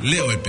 Leo el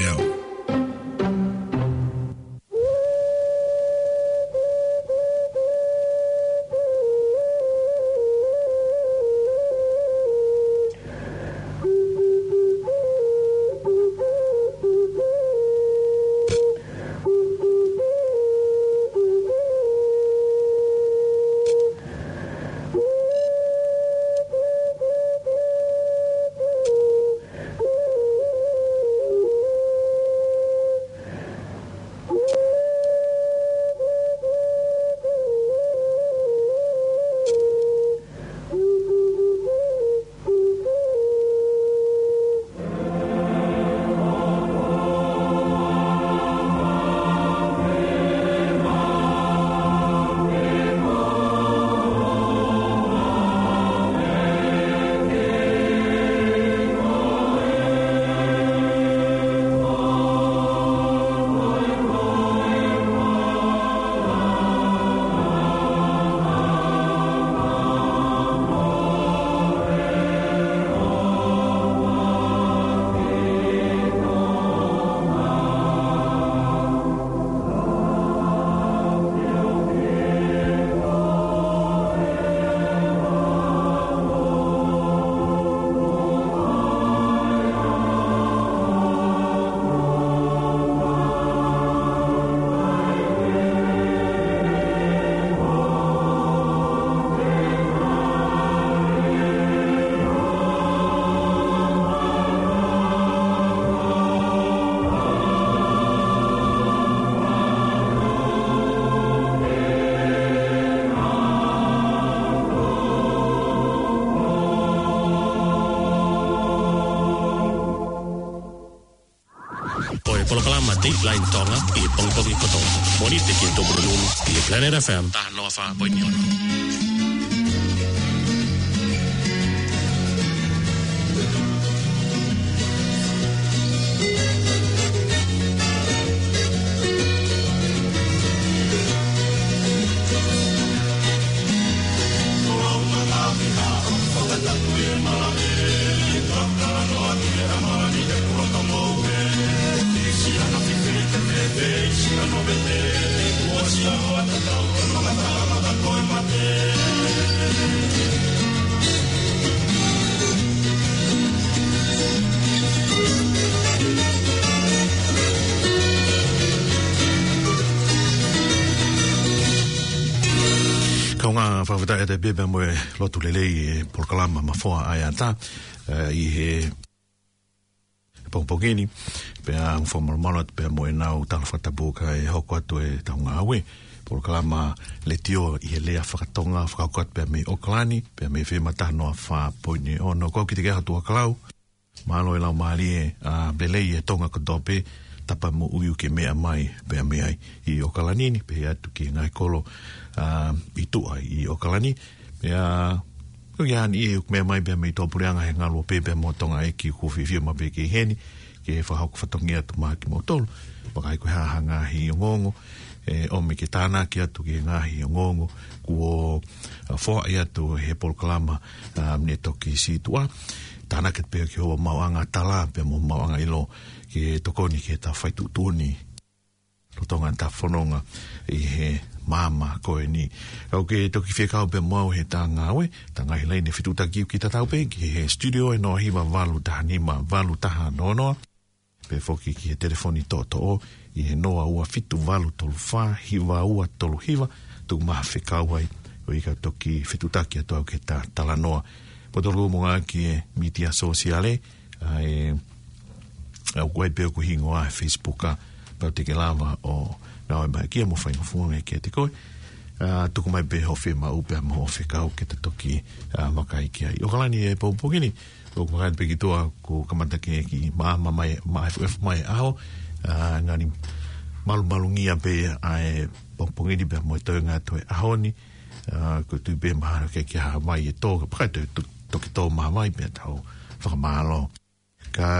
Dateline Tonga i Pongo Kotonga. Morite Kinto Brunun i Planet FM. Tahan da, Nova Bonjona. bebe mo lotu le lei e por kalama ma foa ai ata eh, i he pompogeni pe a un formal malot pe mo na u tan fata boka e hoko atu e taunga awe por kalama le tio i he lea whakatonga whakakot pe a mei oklani pe a mei whi matah noa wha poine o no kou ki te gehatu a klau ma alo e lau maari e a belei e tonga ko dope tapa mo uyu ke mea mai pe a mei ai i oklanini pe a ki ngai kolo uh, i tua i Okalani. Pea, kia uh, ni e mea mai bea mei tōpureanga he ngalua pēpea mō motonga e ki kuwhi fio ma bea ki heni, ki he whahau kufatongi atu maa ki mō tolu, pakai koe haa ngāhi i ngongo, e, o me ke tāna ki atu ki ngāhi i ngongo, kuo uh, fōa i atu he polo kalama uh, ne toki si tua, tāna ki te pēo ki hoa mauanga tala, mo mō mauanga ilo ki tokoni ki e ta whaitu tūni, lotonga ta fononga i he mama ko e ni. Au ke toki fie kau pe mau he tā ngā we, tā ngā hilei ne fitu taki ki tatau pe, ki he studio e no hiwa walu taha ni ma walu taha nonoa. Pe foki ki he telefoni tō tō o, i he noa ua fitu walu tolu whā, hiwa ua tolu hiwa, tu maha fie kau ai, o i ka toki fitu taki ato au ke tā tala noa. Po tolu mo ngā ki e media sociale, a e, au kua e peo a Facebook a, Facebooka, pau te ke o nao e mai kia mo whainga fua me kia te koe uh, tuku mai beho whi ma upe a moho whi o ke te toki uh, ah, maka i kia i okalani e pau pokini o kua kai peki toa ko kamata ke ki ma ma ma e fuef mai aho uh, ah, ngani malu malu ngia be a e pau pokini be mo e tau ngā toi aho ni uh, ko tu be mahano ke kia ha mai e tō ka pakai tu toki tō ma mai be tau whakamalo ka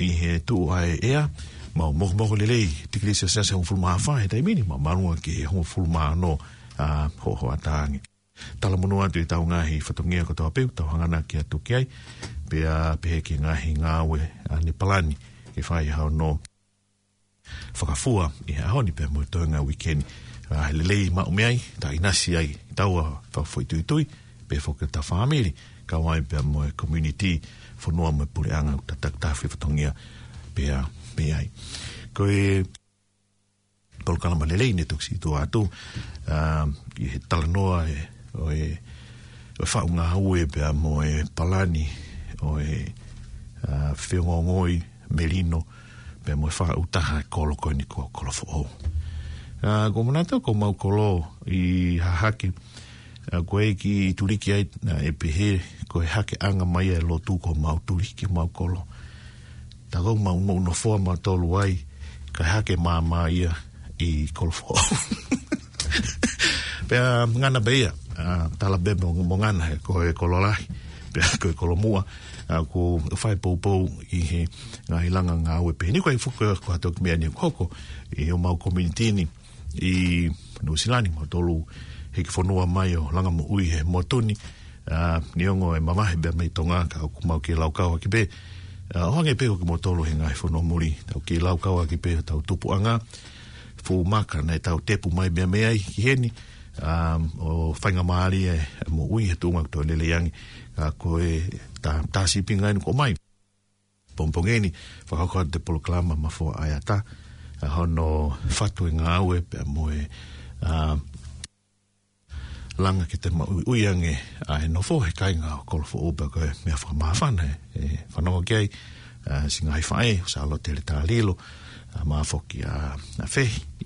i he tu ai ea ma mo mo le le ti se se un fulma fa e mini ma ma nua ki un fulma no a ho ho atang tala mo nua te tau nga hi fa tonga ko to pe tau hanga na ki atu ki ai pe a pe ki nga hi nga we a ni palani fa e i ha no fa ka fua i e ha ni pe mo to nga weekend a le le ma o mai ta ina si ai tau fa fo tu tu pe fo ke ta family ka wai pe mo community fo no mo pulanga anga ta ta fa tonga pea pea ai ko e tol kala malelei ne tuksi to atu uh, e tala noa e o e o e whaunga hau e pea e palani o e uh, whiongongoi melino pea mo fa uta utaha e, e ni kua kolo fo o uh, ko mana tau ko mau kolo i hahake uh, ko e ki turiki ai uh, e pehe ko e anga mai e lo tu ko mau turiki mau kolo ko ta go ma mo no fo ma to lu ai ka ha ma ma ia i kol fo pe nga na beia ta be mo mo nga na ko e kolola pe ko e kolomua a ko fa po po i he na ilanga nga we pe ni ko i fu ko ko to me ni koko i o ma community ni i no silani mo to he ki fonua mai o langa mo ui he mo toni uh, ni e mamahe he be mai tonga ka ku mau ki e laukau kau ki be a uh, hoange peko ki mo tolo he ngai whono muri tau ki lau kawa ki peko tau tupu anga fō maka nei tau tepu mai mea mea i ki heni um, o whainga maari e, e mo ui he tūnga kutoa lele iangi uh, ko e tā ta, sipi ngai nuko mai pompongeni whakakoa te polo klama ma fō ai a uh, hono whatu e ngā aue pia mo e uh, langa ki te mau uiange a he nofo he kainga o kolofo oba koe mea whamafana he e whanonga kei uh, singa hai whae o sa alo tere lilo a uh, mafoki a, a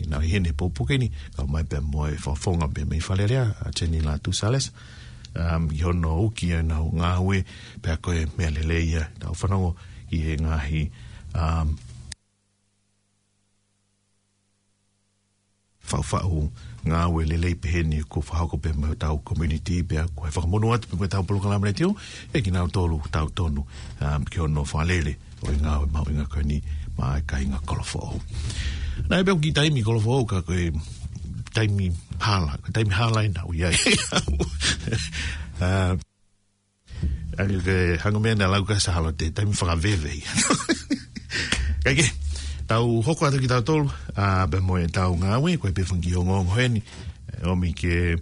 i nau hene pōpukini kau mai pe moe whawhonga pe mei whalerea a tēni la tu sales um, i hono uki e nau ngā hue pe a koe mea leleia tau whanongo i he ngahi um, whawhau ngā we le lei pehene ko whahako pe mai tau community pe a ko he whakamono atu pe mai tau polo kalama rei e ki nau tolu tau tonu am um, ki ono whalele o i ngā we mau inga ma e ka inga kolofo na e beo ki taimi kolofo au ka koe taimi hala taimi hala ina ui ai uh, um, Ake ke hanga mea nga lau sa hala te taimi whakaveve Kaike, tau hoko atu ki tau tolu, a be moe tau ngā ui, koe pe whungi o ngong hoeni, e, o mi ke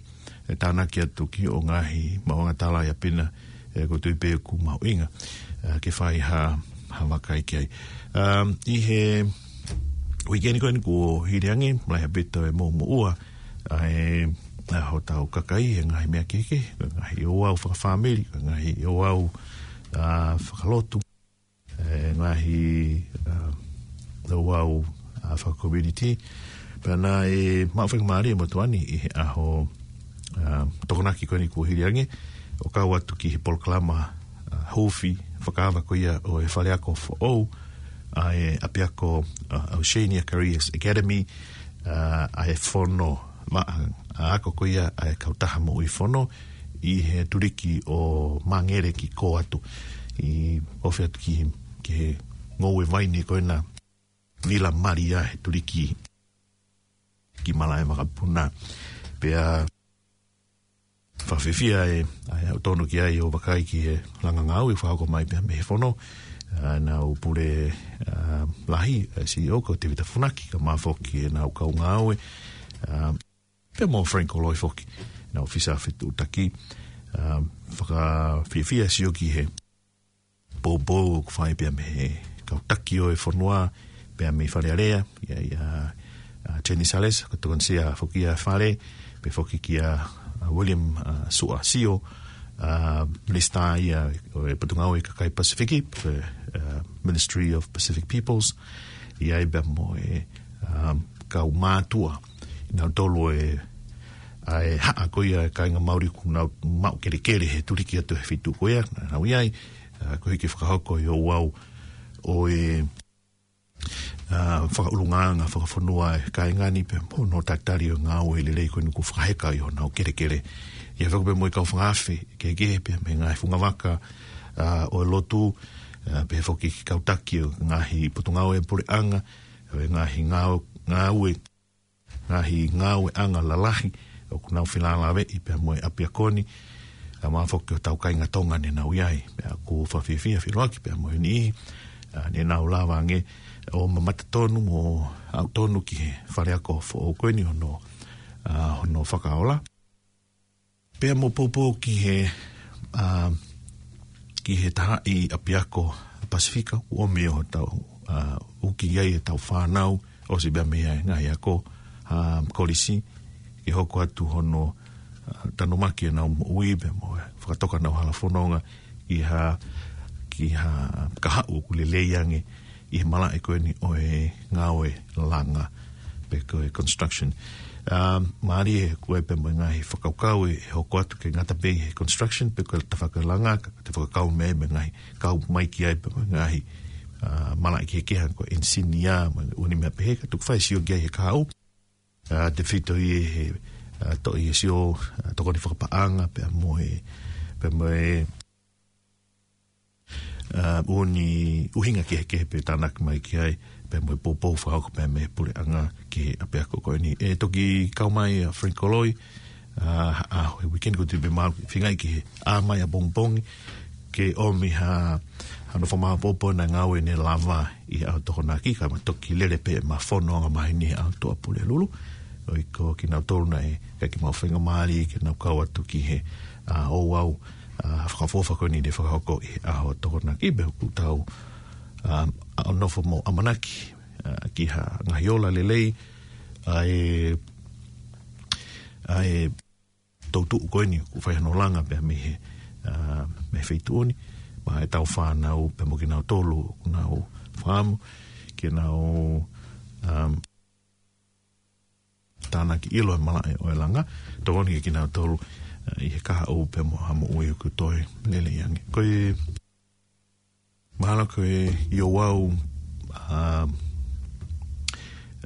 e tāna ki atu ki o ngāhi maonga tāla ia pina, e koe tui pe ku mau inga, uh, ke whai ha, ha wakai ki ai. Um, I he weekend koe ni kuo hiriangi, mlai ha bito e mō ua, a e a ho tau kakai e ngāhi mea keke, e ngāhi o au whakafamili, e ngāhi o au uh, whakalotu, e, ngāhi... Uh, the wau uh, for community pa na e ma fa mari mo tuani e a ho uh, tokona ki koni ko hiriange o ka watu ki he proclama uh, hofi fa ka va ko ia o e fa le ako fo o a e apia ko uh, Oceania Careers Academy uh, a e fono ma a ako ko ia a e kautaha mo i fono i he turiki o mangere ki ko atu i ofi ki, ki he ngowe vaini ko ina ni la maria he turiki ki mala e makapuna a whawhiwhia e au tonu ki ai o wakai ki e langa ngau i whahako mai pia me he whono uh, nga upure uh, lahi uh, si e o kau tewita funaki ka maa whoki e nga ukau ngau e pia mo Frank Oloi whoki nga ofisa whetu utaki uh, whaka whiwhia si o ki he bobo o kwhai pia me he kau taki e whonua pea mi fale area ia ia uh, Jenny Sales ko tukon sia foki a fale pe foki kia uh, William uh, Sua Sio uh, lista ia o e patunga o e kakai Pacific uh, Ministry of Pacific Peoples ia e bea mo e um, ka umatua ina tolo e ai ha a e koi a kai nga mauri ku na mau kere kere he turi atu he fitu koea na nau iai uh, koi ki whakahoko i o wau o e uh, whakaulunganga, whakafonua e kai ngani pe mō nō tatari o ngā o hele lei koe nuku whakaheka i hona o kere kere. Ia whaka pe mōi kau whangawhi, ke ke pe me ngā hefunga waka ah, o e lotu, uh, pe whaki ki kautaki o ngā hi putunga o e pore anga, o e ngā hi ngā o ngā ue, ngā hi ngā ue anga lalahi, o kunau whilala ave i pe mōi apia koni, a mā whaki o tau kainga tonga nena uiai, pe a kō whawhiawhia whiroaki pe mōi ni, uh, nena o lawa ngei, o mamata tonu mo au tonu ki he whare ako fo o koeni hono, uh, hono whakaola. Pea mo popo ki he uh, ki he taha i apiako Pasifika o meo tau uh, uki iai e tau whanau o si bea mea e ngai ako kolisi i hoko atu hono uh, tanumaki e nau ui bea mo e whakatoka nau hala whanonga i ha ki ha kaha u kulelei ange uh, i he mala e koe ni o e ngāwe langa pe koe construction. Um, Māori he koe pe mwenga he whakaukau e he hoko atu ke ngata pe he construction pe koe te whakalanga te whakakau me me ngai kau mai ki ai pe mwenga he uh, mala ke keha ko en sinia mwenga uni mea pe he ka tuk whai sio he kau uh, te whito i e he uh, to i he sio uh, toko ni whakapaanga pe mo he pe mo uh, ah, uni uhinga ke ke pe tanak mai ki ai pe mo po po fa ko pe me puli anga ke ape ko ko ni e ki ka mai a Frank Loy a we can go to be mal finga ki a mai a bong bong ke o mi ha ano fo ma po po na nga we ni lava i a to na ki ka ma toki le le pe ma fo no nga mai ni a to pole lulu o ko ki na to na e ke ki ma fo nga mali ki na ka wa to ki he a o oh, wow uh, ah, whakafo whakoni ne whakahoko i aho tokona ki behu kutau uh, um, nofo mo amanaki uh, ki ha ngahiola lelei ai ai tautu u koini ku whaihano langa pia me he uh, me feitu oni ma e tau whanau pe mo ki nao tolu ku nao whamu ki nao um, tāna ki ilo e mala e oe langa tokoni ki nao tolu Eh, i he kaha au pe moa hamo ue ku toi lele iangi. Koe, mahalo koe i o wau uh,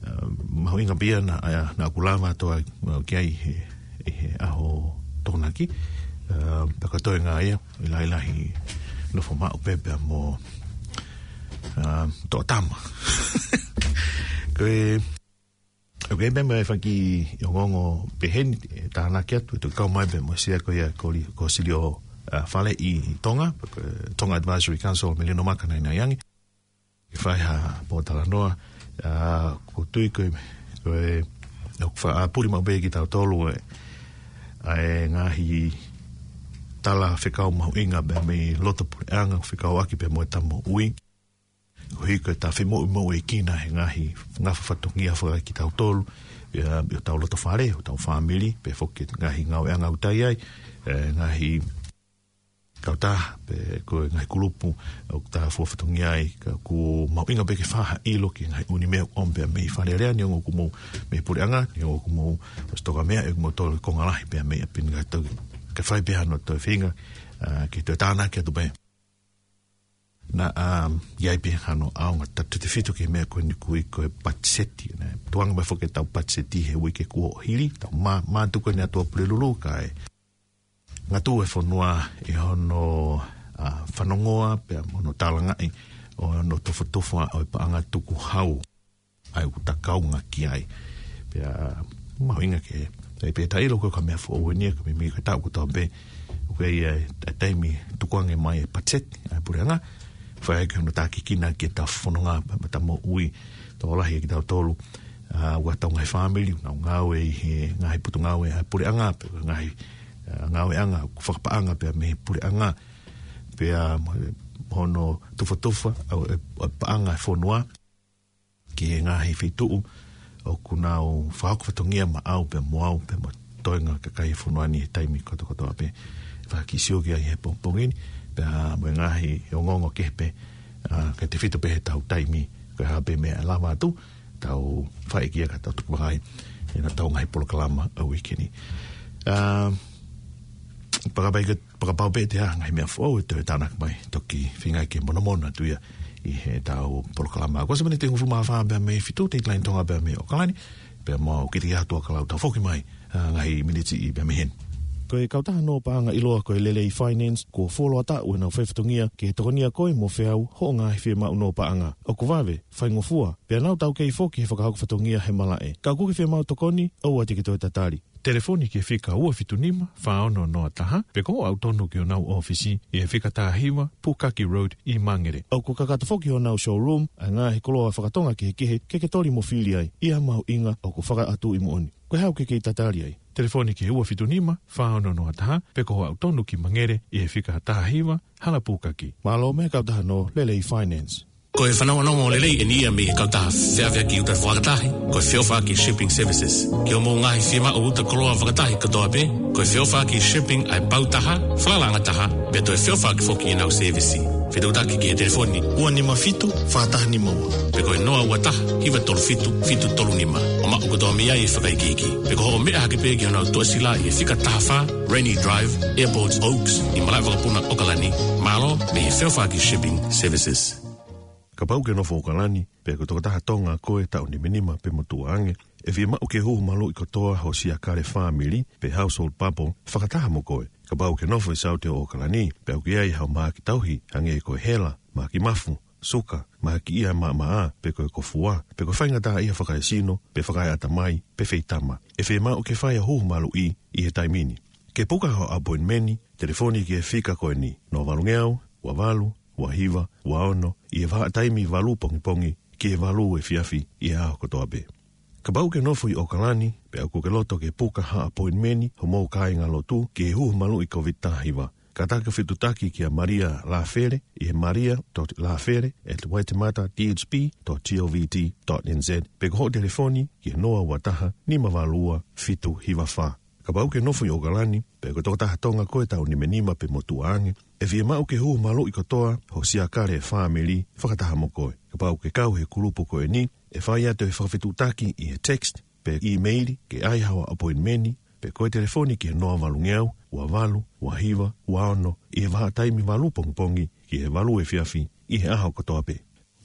uh, mahu inga bia na, uh, na kulama toa uh, ki ai he, he aho tona ki. Uh, Paka toi ngā ia, ila ila hi nofo mao pepe a mo toa tama. koe, Ok, me me fa ki yo ngongo behen ta na ke tu to ka mai be mo sia ko ya ko li ko si lio fale i tonga e, tonga advisory council me le no maka na yangi i fa ha po ta noa a ku tu i ko e, e puri mo be ki ta to lu e ngahi tala fe ka inga be me lotu anga fe ka wa ki mo ta mo ui hui ko ta fe mo mo e kina he ngahi nga fa fa tongi a fa ki ta tol ya yo ta lo ta fare ta family pe fo ki nga hi nga e nga uta ai e nga hi ka ta pe ko e nga kulupu o ta fo fa ai ka ku ma pinga pe i lo ki nga uni me o mbe me fa le ni ngo kumo me pure anga ni ngo kumo sto ga me e mo to ko nga la pe me pinga to ka fa pe ha no to finga ki to ta na ki to na a um, yai pe hano aonga ta te fitu ke mea koe ni kui koe patseti tuanga mai whoke tau patseti he ui ke kuo hiri tau mā ma, tuko ni atua pule lulu kai ngā tū e whanua i e hono a, fanongoa pe a mono e o hono tofu tofu a oi paanga tuku hau ai u ta kaunga ki ai pe a mawinga ke te pe tai loko ka mea fo uenia ka mimi ka tau kutau pe ukei a e, e taimi tukuange mai patseti ai pure anga fa ke no ta ki na ke ta fo no ma ta mo ui to la he ki ta to lu a wa ngai family na nga we he nga he putu nga we ha pure anga pe nga he nga anga ku fa anga pe me pure anga pe a mo no tu fo e, a e pa anga fo e noa ki nga he fi tu o kuna o fa ku fa tonga ma au pe mo au pe mo toinga ka kai fo noa ni taimi ko to ko to ape fa ki sio ki he pom pe a mo ngahi o ngongo kepe a ke te fitu pe ta utai mi ke ha pe me la va tu ta u fa e ka ta tu hai e na ta ngai polo kalama a wikini a para bai ke para pa pe te a ngai me fo o te ta e na mai toki finga ke mo no tu ya i he ta u polo kalama ko se me te ngufu ma fa ba me fitu te klein tonga ba me o kalani pe mo ki te ya tu kala ta foki mai ngai miniti i ba me hen ko e kautaha no paanga iloa koe lelei finance ko follow ata ue nau whaifatungia ke he tokonia koe mo whiau ho ngā he whia mau no paanga. O ko wawe, whaingo fua, pia nau tau kei ki he whakahoku whatungia he mala e. Ka kuki whia mau tokoni, au ati ki toi tatari. Telefoni ke whika ua fitunima, whaono noa taha, pe ko au tonu ki o nau ofisi, i e whika tā hiwa, Pukaki Road i Mangere. Au ko kakata whoki o nau showroom, a ngā he koloa whakatonga ki he kehe, ke ke tori mo filiai, i a mau inga, au ko whaka atu i mo mooni. Koe hau ke kei tatari ai telefoni ki ua fitunima no noa taha peko hoa utonu ki mangere i e whika taha hiwa Malo me kautaha no Lelei Finance. Ko e whanau anongo lele e nia me e kautaha whiawhia ki uta whakatahi, ko e whiawha ki Shipping Services. Ki o mō ngahi whiama o uta koroa whakatahi katoa pe, ko e whiawha ki Shipping ai pautaha, whalangataha, pe to e whiawha ki whoki e nau servisi. Whedau taki ki e telefoni, ua ni ma fitu, whakatahi ni maua. Pe ko e noa ua taha, hiwa tolu fitu, fitu tolu ni ma. O ma uko toa mea i whakai kiki. Pe ko ho mea hake pe ki honau tua sila i e whika taha wha, Rainy Drive, Airports Oaks, i Malaivakapuna Okalani, Malo, me e whiawha ki Shipping Services. Ka pau ke nofo ukalani, pe ko toko taha tonga koe tau ni minima pe motu ange, e vi e mao ke huu malo i katoa ho si akare family pe household papo whakataha mo koe. Ka pau ke nofo i e sao te ukalani, pe au kiai hau maa ki tauhi, ange e koe hela, maa ki mafu, suka, maa ki ia maa maa, pe koe ko fua, pe koe whainga taha ia whakai sino, pe whakai atamai, pe feitama. E vi e mao ke whaia huu malo i, i he taimini. Ke puka ho abo in meni, telefoni ki e fika koe ni, no valungeau, wavalu, ua hiva, ua ono, i e taimi valu pongi pongi, ki e valu e fiafi i e aho kotoa be. Ka bau ke nofu i okalani, pe au kuke loto ke puka haa poin meni, ho mou kai ngalo tu, ke e huu malu i COVID ta hiva. Ka taka taki ki a Maria Lafere, i e maria tot lafere at waitemata dhp tot tovt tot nz, pe koho telefoni ki e noa wataha ni mavalua fitu hiva faa ka bau ke nofu i o galani, pe ko toko taha tonga koe tau ni menima pe motu ange, e vi mau ke huu malu i kotoa, ho sia kare e family, whakataha mo koe. Ka bau ke kau he kulupu koe ni, e whai atu he whakawhetu taki i he text, pe e-mail ke aihawa appointmenti, pe koe telefoni ke noa walu ngeau, ua walu, ua hiva, ua ono, i he waha taimi walu pongpongi, ki he walu e fiafi, i he aho kotoa pe.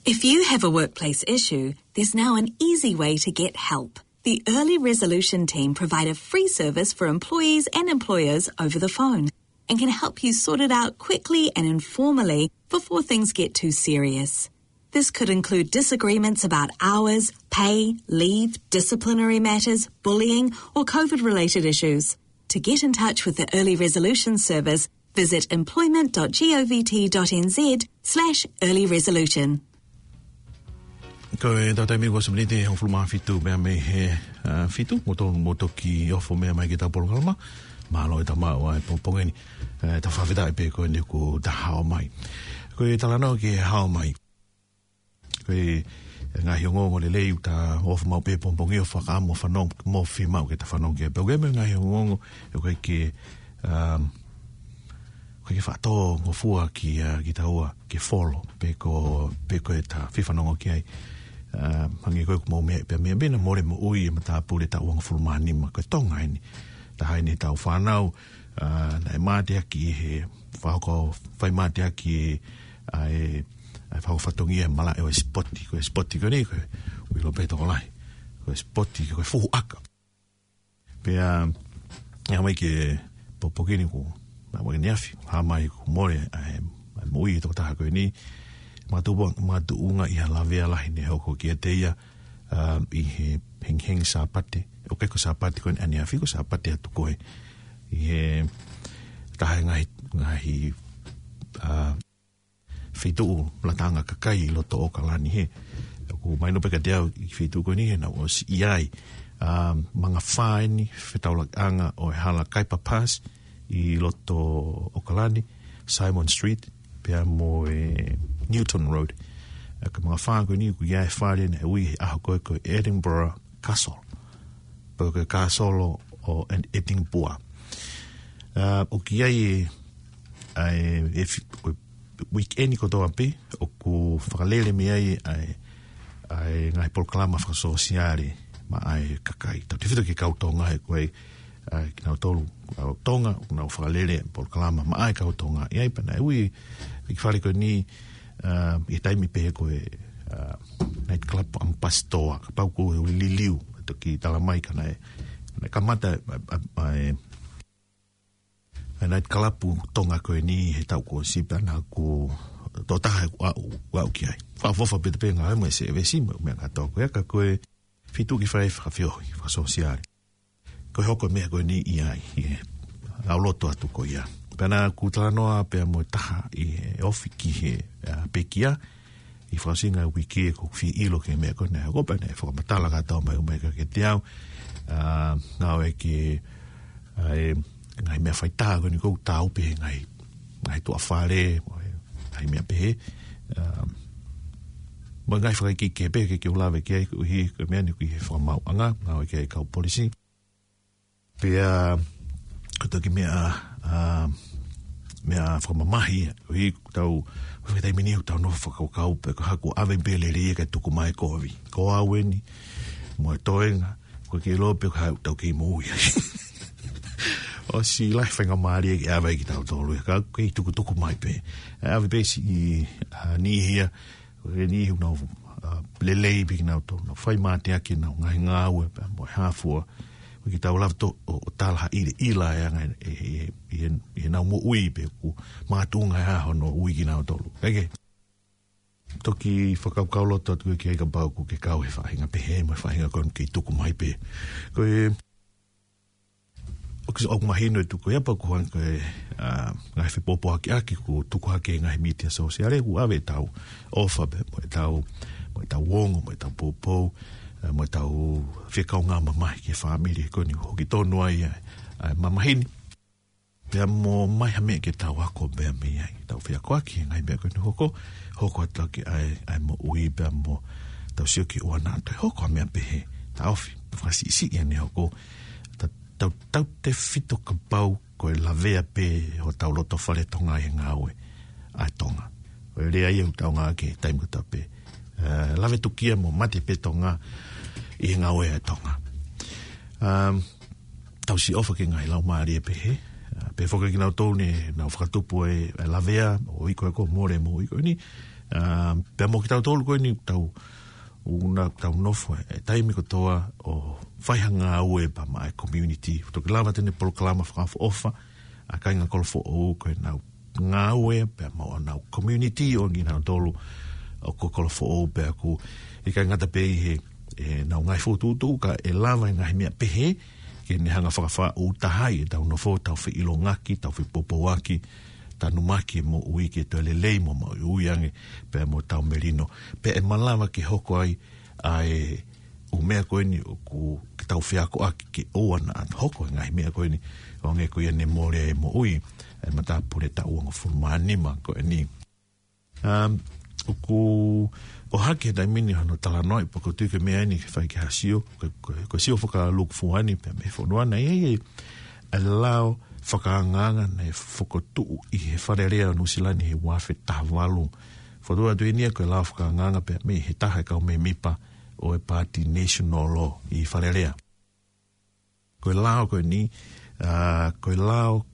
If you have a workplace issue, there's now an easy way to get help. The Early Resolution team provide a free service for employees and employers over the phone and can help you sort it out quickly and informally before things get too serious. This could include disagreements about hours, pay, leave, disciplinary matters, bullying, or COVID related issues. To get in touch with the Early Resolution Service, visit employment.govt.nz slash early resolution. ko e tata mi ko sumiti e ho fu ma fitu be me he fitu mo to ki ofo me mai kita por kalma ma lo e ta ma wa po e po ni ta fa vida pe ko ni ku ta ha mai ko e tala no ki ha mai ko e nga hi ngo le le uta ofo ma pe po po ni ofa ka mo fa no mo fi ma ke ta fa no ki pe ko me nga hi ngo ngo ko e ki um ko ki fa to ngo fu a ki ki ta ua ki follow pe ko ta fi fa ki ai mangi ah, koe kumau mea pia mea bina more mo ui e mata apule ta uang fulmani ma koe tonga ini ta haini tau whanau uh, na e mate haki e he whahoko whai mate haki e ai fa fa tongi e mala e o e spotti ko spotti ko ni ko wi lo beto lai ko spotti ko fu ak pe a ya e mai ke po po ni ko ma mo ni afi ha mai ko mo e mo i to ta ko ni matupo matu unga i halawe ala hine hoko kia te ia uh, i he heng heng sāpate o keko sāpate koen ania fiko sāpate atu koe i he tahe ngahi ngahi uh, fitu latanga kakai i loto o kalani he Ko mai no te teo i fitu koe ni he nau os e i ai um, uh, manga whaini whetaulak anga o e hala kaipa pas i loto o kalani Simon Street pia mo e Newton Road. E ka mga whāngu ni ku iai whāre e ui he aho koe ko Edinburgh Castle. Pau Castle o an Edinburgh. E, o ki iai e, e, e weekend ko doa pe, o ku whakalele me iai ai ai ngai proclama fraso siari ma ai kakai to tifito ki kau tonga e koe ai kina tolu kau tonga na fralele proclama ma ai kau tonga e ai pana ui e ki fare ko ni uh, e taimi pe koe uh, night club ang pastoa ka pau ko e liliu to ki tala mai ka nai na ka mata ai ai night club tonga ko ni he tau ko si pa na ko to ta ha e wa wa ki ai fa fa fa pe pe ngai mai e se e ve si me ka to ko ka ko fitu ki fa fa fio fa sosiale ko hoko me ko ni ai e au loto atu ko ia pena ku tano a pe mo ta i ofi ki he pe i fasinga wi ki e ko fi i lo ke me ko ne ko pe ne fo ma ta ke te au a na e, o ki ai ngai me fai ta ko ni ko pe ngai ngai to afare ai me pe a mo ngai fo ki ke pe ke ki ula ve ki hi ko me ni ku he fo anga na o e ki ka polisi pe a ko to ki me a me a fo mamahi i tau fe dai minio tau no fo e ko kau pe ko ha ko ave beleri ke tu mai ko ko a weni mo toen ko ke lo pe ka tau ke mo ya o si la fe nga mari ke ave ki tau tolu e ka ke tu ko tu mai pe e ave be i ni hia ke ni hu no lelei bi na to no fai ma te ake na nga nga we ki tau lavto o talha i le ila e anga e, i e, e, e nau mo ui pe ku mātunga e aho no ui ki nau tolu. Ege, toki whakaukau loto atu ki aiga bau ku ke kau he whahinga pe he mai whahinga kon ki tuku mai pe. Ko e, o kisa okuma hino e tuku iapa ku hanga ko e ngai whi popo haki aki ku tuku hake e ngai mitia sosiale ku ave tau ofa pe, mo e tau wongo, tau popo, mo e tau popo, Eh, mo tau fe ka nga mama ke family ko ni ho kito no ai mama eh, hin pe mo mai ha me ke tau ko be me ai tau fe ko ki ngai be ko ni ho ko ho ko ta ki ai ai mo ui be mo tau si ki ona to ho ko me be tau fi fa si si ni ho ko tau tau te fito ka pau ko la ve e a pe ho tau lo to fa le tonga ai nga ai tonga o le ai tau nga ke taimu ta pe Eh, lawe tukia mo mate petonga tonga i oe tonga. Um, tau si ofa ke ngai lau maari e pehe. Eh, pe whaka ki nau tōne, nau whakatupu e, e lawea, o iko e ko, mōre mō iko e ni. Um, pe mō ki tau tōlu e ni, tau una tau nofo e, e taimi toa o fai hanga aue pa mai community. to Tō ki lawa tēne proklama whakafu ofa, a kainga kolofo o koe nau ngā aue, pe mō community o ngi nau tōlu o ko kolo fo pe ku e ka ngata pe he e na un ai fo tu ka e lava nga he mea pe ke ne hanga fa fa u ta hai e tau no fo ta fe ilo ngaki ta fe popo waki tanu maki mo ui ke to le le mo mo ui ange pe mo tau merino pe e malama ki hoko ai ai e, u mea ko ni ku ke tau fe ako aki ke o ana an hoko nga he mea ko ni o nge ko i ne mo le mo ui e mata pure tau o mani ma ko eni um puku o hake da mini hono tala noi poko tu ke mea ni ke fai ke hasio ko sio look luk fuani pe me fono ana e e allow foka nganga na foko tu tuu i he wharerea o nusilani he fe tahawalu fotoa tu inia ko e lao fuka nganga pe me he taha kau me mipa o e party national law i wharerea ko lao ko ni ko lao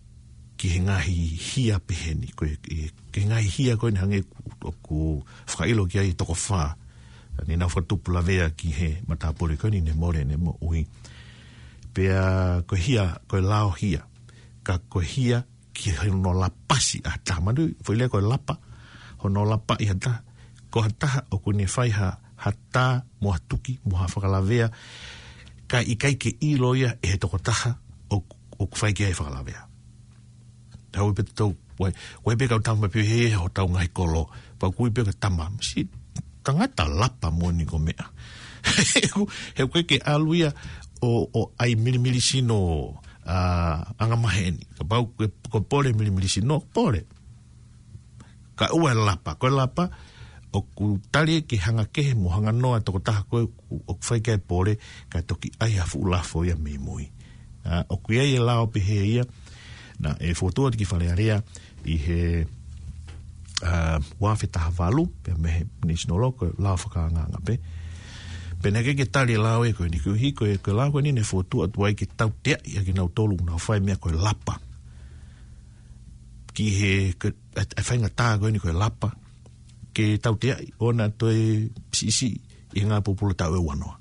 ki he ngahi hia peheni, koe, e, ki he ngahi hia koe ni hange o ku ki ai toko whā, ni nau whatupu vea ki he matapore koe ni ne more ne mo ui. Pea koe hia, koe lao hia, ka koe hia ki he no la pasi a ta manu, foi lea koe lapa, ho no la pa i hata, ko hataha o koe ne whai hata mo hatuki, mo ha whakala vea, ka i ke i loia e he toko taha o, o kwhai ki whakala vea tau pe tau wai wai pe ka tau pe he ho tau ngai kolo pa kui pe ka tama si tanga ta lapa mo ni go mea he ko ke aluia o o ai mili mili sino a uh, anga maheni ka ko pore mili mili sino pore ka ua lapa ko lapa o ku tali ke hanga ke mo hanga noa to ta ko o fai ke pore ka toki ai a fu fo ya mi uh, o ku ye la o pe he ia na e fotoa tiki whalearea i he uh, wafe taha walu pe me ko nisino loko lao whakaanga anga pe pe na keke tali lao e koe niku ko e koe lao koe ni ne fotoa tu ai ki tau tea i aki nau na nau whai ko koe lapa ki he a whainga ta ko ni koe lapa ke tau tea ona toi psisi i ngā pupula tau e wanoa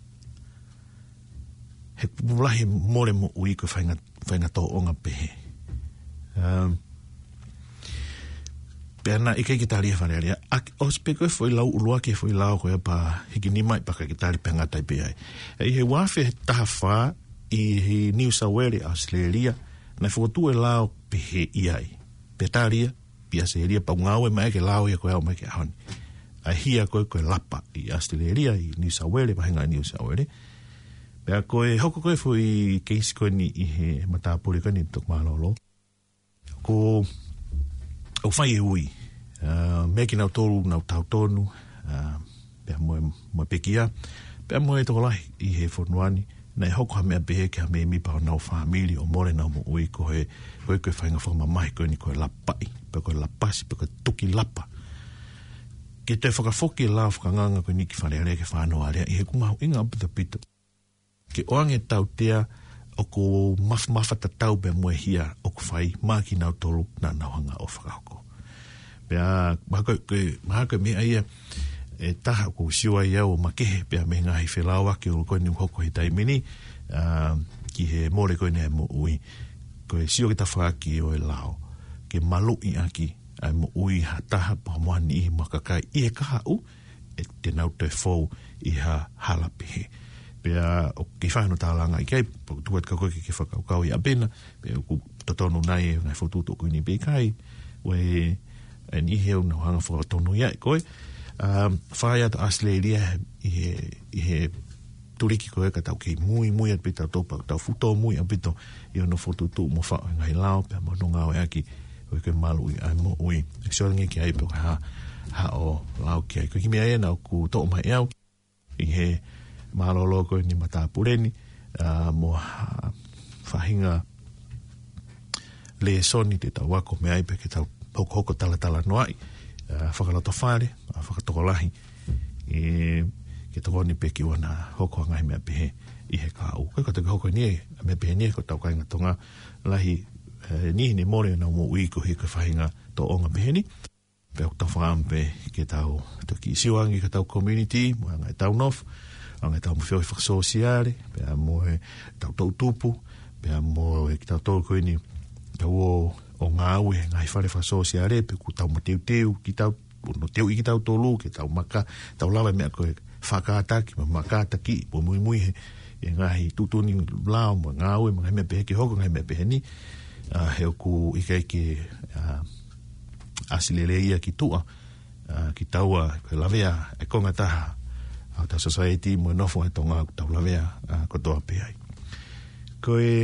he pupula he more mo ui koe whainga, whainga tō o ngā pehe Um, Pena i kei kitari e whare alia. A o speko e fwoi lau ulua ke fwoi lau koe pa hiki ni mai paka kitari penga tai pe ai. E he wafe taha wha i he New South Wales, Australia, na fwotu e lau pe he i ai. Pe taria, pi a seheria, pa ngawe mai ke lau e koe au mai ke ahoni. A hia koe koe lapa i Australia, i New South Wales, mahenga i New South Pea koe hoko koe fwoi keisi koe ni i he matapuri koe ni tukumalolo. Pea koe hoko ni i ko o fai e ui uh, ah, me ki nau tolu nau tau tonu uh, ah, pia moe, moe pekia pia moe e toko lahi i he fonuani nei hoko ha mea behe ki ha mea mipa o nau whamili o more nau mo ui ko he koe koe whainga whaka ma mahi koe ni koe lapai pe koe lapasi pe koe tuki lapa ki te whakafoki la whakanganga koe ni ki whare ke whanoa rea i he kumahu inga up the pito ki oange tau tea ki o ko maf mafa ta tau be mo hia o ko fai ma ki na to lu na na hanga o fra ko be a ma ko ko ma ai e taha ko si wa ia o ma ke be me nga hi fela o ki ko ni ho ko hi mini a ki he mo le ko ni mo ui ko si o ki ta fra ki o e lao ke malu i aki ai mo ui ha ta pa mo ni ma ka e ka u e te nau te fau i ha halapihe pea o ki whaheno tā langa i kei, pa tu wat kakoe ki ki whakaukau ya abena, pea ku tatono nai e ngai whaututu o kuini pe kai, we e ni heo na hanga whakatono ia ya koe. Um, whae as lady i he, i he turiki koe ka tau kei muy mui at pita topa, tau futo muy at pito i ono whaututu mo whao i ngai pe pea mo nunga o e aki, we ke malu i ai mo ui. E so rangi ki ai pe ha, ha o lao ki Ko ki me ai e, na ku tō mai e au i he malolo loko ni mata pureni a uh, mo fahinga le soni te tawa ko me ai pe ke tau poko ko tala tala no ai a uh, faka lato fare a faka toko lahi e ke toko ni pe ki wana hoko anga hi mea pehe i he ka au koe katoke hoko ni e mea pehe ni e ko tau kainga tonga lahi uh, ni hini na umu ui ko hi ko fahinga to onga pehe ni pe ok tau pe ke tau ki siwangi ka tau community mo anga e tau nofu Aunga tau mwhio i whakasoo siare, pia mo e tau tau tupu, pia mo e ki tau tau koe ni tau o, o ngā ue, ngā i whare whakasoo siare, pia ku tau mo teu teu, ki tau, no teu i ki tau tolu, ki tau maka, tau lawa mea koe whakata ki, ma makata ki, po mui mui he, e ngā hi tutuni lao, mo ngā ue, ngā mea pehe ki hoko, ngai mea pehe ni, uh, heo ku ike ike uh, asilelea ia ki tua, uh, ki taua, kwe lawea, e konga au ta society mo no fo to nga ta la vea a ko to ape ai ko e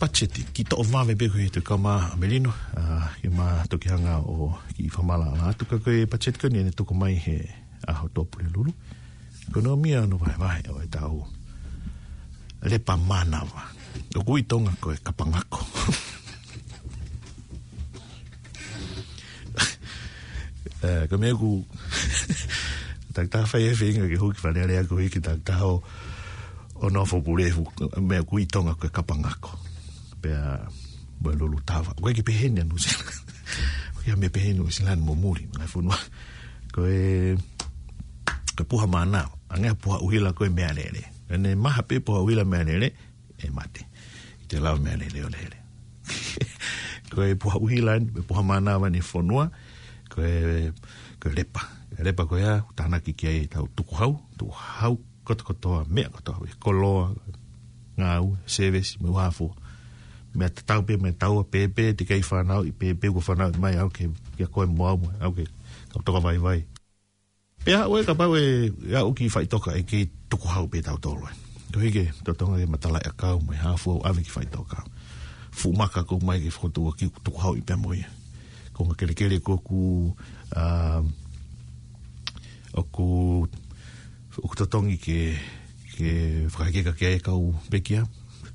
pacheti ki to va ve be ko kama melino a i ma to ki hanga o ki fa mala la tu ko e pacheti ko ni ne to ko mai he a ho to pure lulu ko no mia no va va o e ta o le pa mana va o ku i tonga ko e kapangako ko me ku tak tafa ye finga ki hoki fa nere ko hiki tak tao ono fo pure e me ku itonga ko kapanga ko pe a bueno lutava ko ki pehenia no sin ko ya me pehenu sin lan mo muri na fo Koe, ko e ko puha mana anga puha uhila ko me anele ene maha hape puha uhila me anele e mate te lava me anele o lele ko e puha uhila puha mana wa ne fo no ko lepa Lepa ko ia, tāna ki kia e tau tuku hau, tuku hau, koto kotoa, mea kotoa, e koloa, ngāu, seves, me wāfu. Me te tau pē, mea tau a pēpē, te kei whānau, i pēpē ko whānau, mai au ke, kia koe mua au, au ke, kau toka vai vai. Pea oe, ka pau e, ia uki i whaitoka, e ke tuku hau pē tau tōloa. Ko hige, tō tonga e matalai e a kau, mai hāfu au, awe ki whaitoka. Fumaka ko mai ke whakotua ki tuku hau i pēmoia. Ko ngakelekele ko ku, uh, o ku o ku tatongi ke ke whakakeka ke aeka u pekia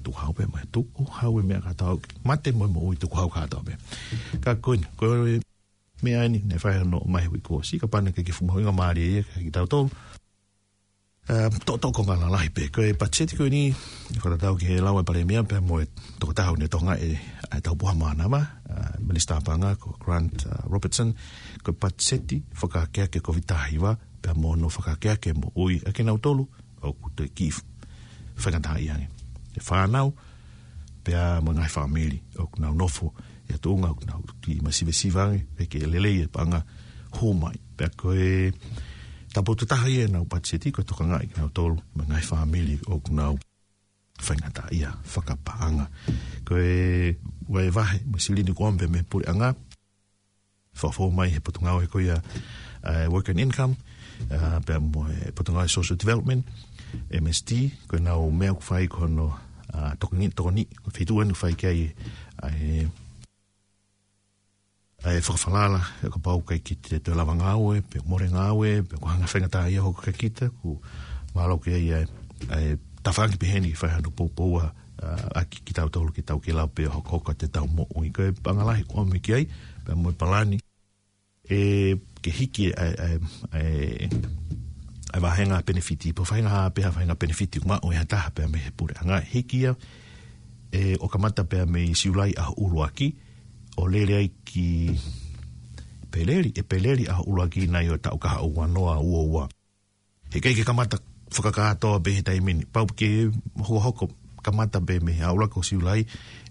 tu hau pe mai tu ku hau e mea katao mate mo mo ui tu ku hau katao pe ka kuin koe me aini ne whaia no mai hui kua si ka pana ke ke fumahunga maari e ka ki tau tolu to to ko ngala lai pe ko e pacheti ko ni ko ta ke la wa e pare mia pe mo to ta ho ne to e ta bo ma na ma minister banga ko grant robertson ko pacheti fo ka ke ke ko vita hiwa mo no fo ka ke ke mo ui a ke na tolu o ku te ki fa ka ta e fa na pe a mo na family o ku na no e to nga ku na ti ma si ve ke lelei le e banga ho mai pe ko e Ta po tutaha ia e nau patseti ko toka ngai ngau tolu ma ngai whamili o kunau whaingata ia whakapaanga. Ko wae vahe, mo sili ni kuambe me puri anga, whawho mai he putu ngau he ko ia eh, work and income, uh, eh, pia mo he putu ngau social development, MST, ko e nau mea kufai ko no uh, toka ni, toka ni, ko anu whai ah, e whakawhalala, e ka pau kai ki te te lawa ngāwe, pe o more ngāwe, pe o hanga whenga tāi aho kai kita, ku mālau ki ai e tawhangi pe heni ki whaihanu pōpōua a ki ki tau tolu ki tau ki lau pe o hokoka te tau mo ui kai e pangalahi kua mi ki ai, pe moi palani, e ke hiki e e wahenga benefiti, po whainga hā peha whainga benefiti, kuma e, o ia taha pe a me he pūre hanga hikia, e okamata pe a me siulai a uruaki, e o lere ai ki peleri, e peleri a ulua ki nai o tau kaha ua noa ua ua. He kei ke kamata whakakātoa be he taimini, pau ke hoko hoko kamata be me he aulako si ulai,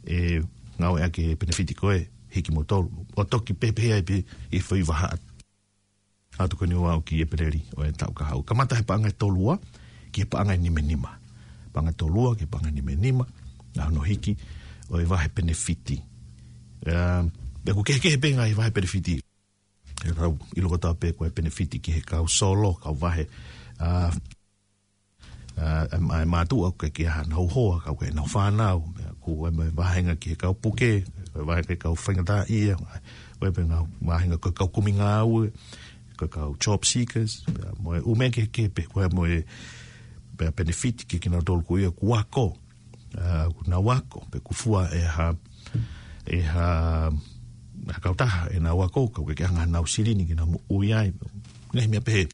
e ngau ea ke benefiti koe hiki mo tolu, o toki pepe hea pe i e whui waha atu koni ua au ki e peleri o e tau kaha ua. Kamata he paanga tolua, ki he paanga nime nima. Paanga tolua, ki he paanga nime nima, nga no hiki, o e wahe benefiti. Mm e ku kehe kehe penga i vahe benefiti e rau ilo kata pe kua e benefiti ki he kau solo kau vahe e mai mātu au ke ki ha nau hoa kau ke nau whānau ku e mai vahenga ki he kau puke e vahe ke kau whaingatā ia ku e penga vahenga ku kau kuminga au ku kau chop seekers mo ume ke ke pe kua mo e benefiti ki kina dolku ia ku wako ku na wako pe kufua e ha ha e ha a kauta e na wa ko ke hanga na usiri ni na u ya me pe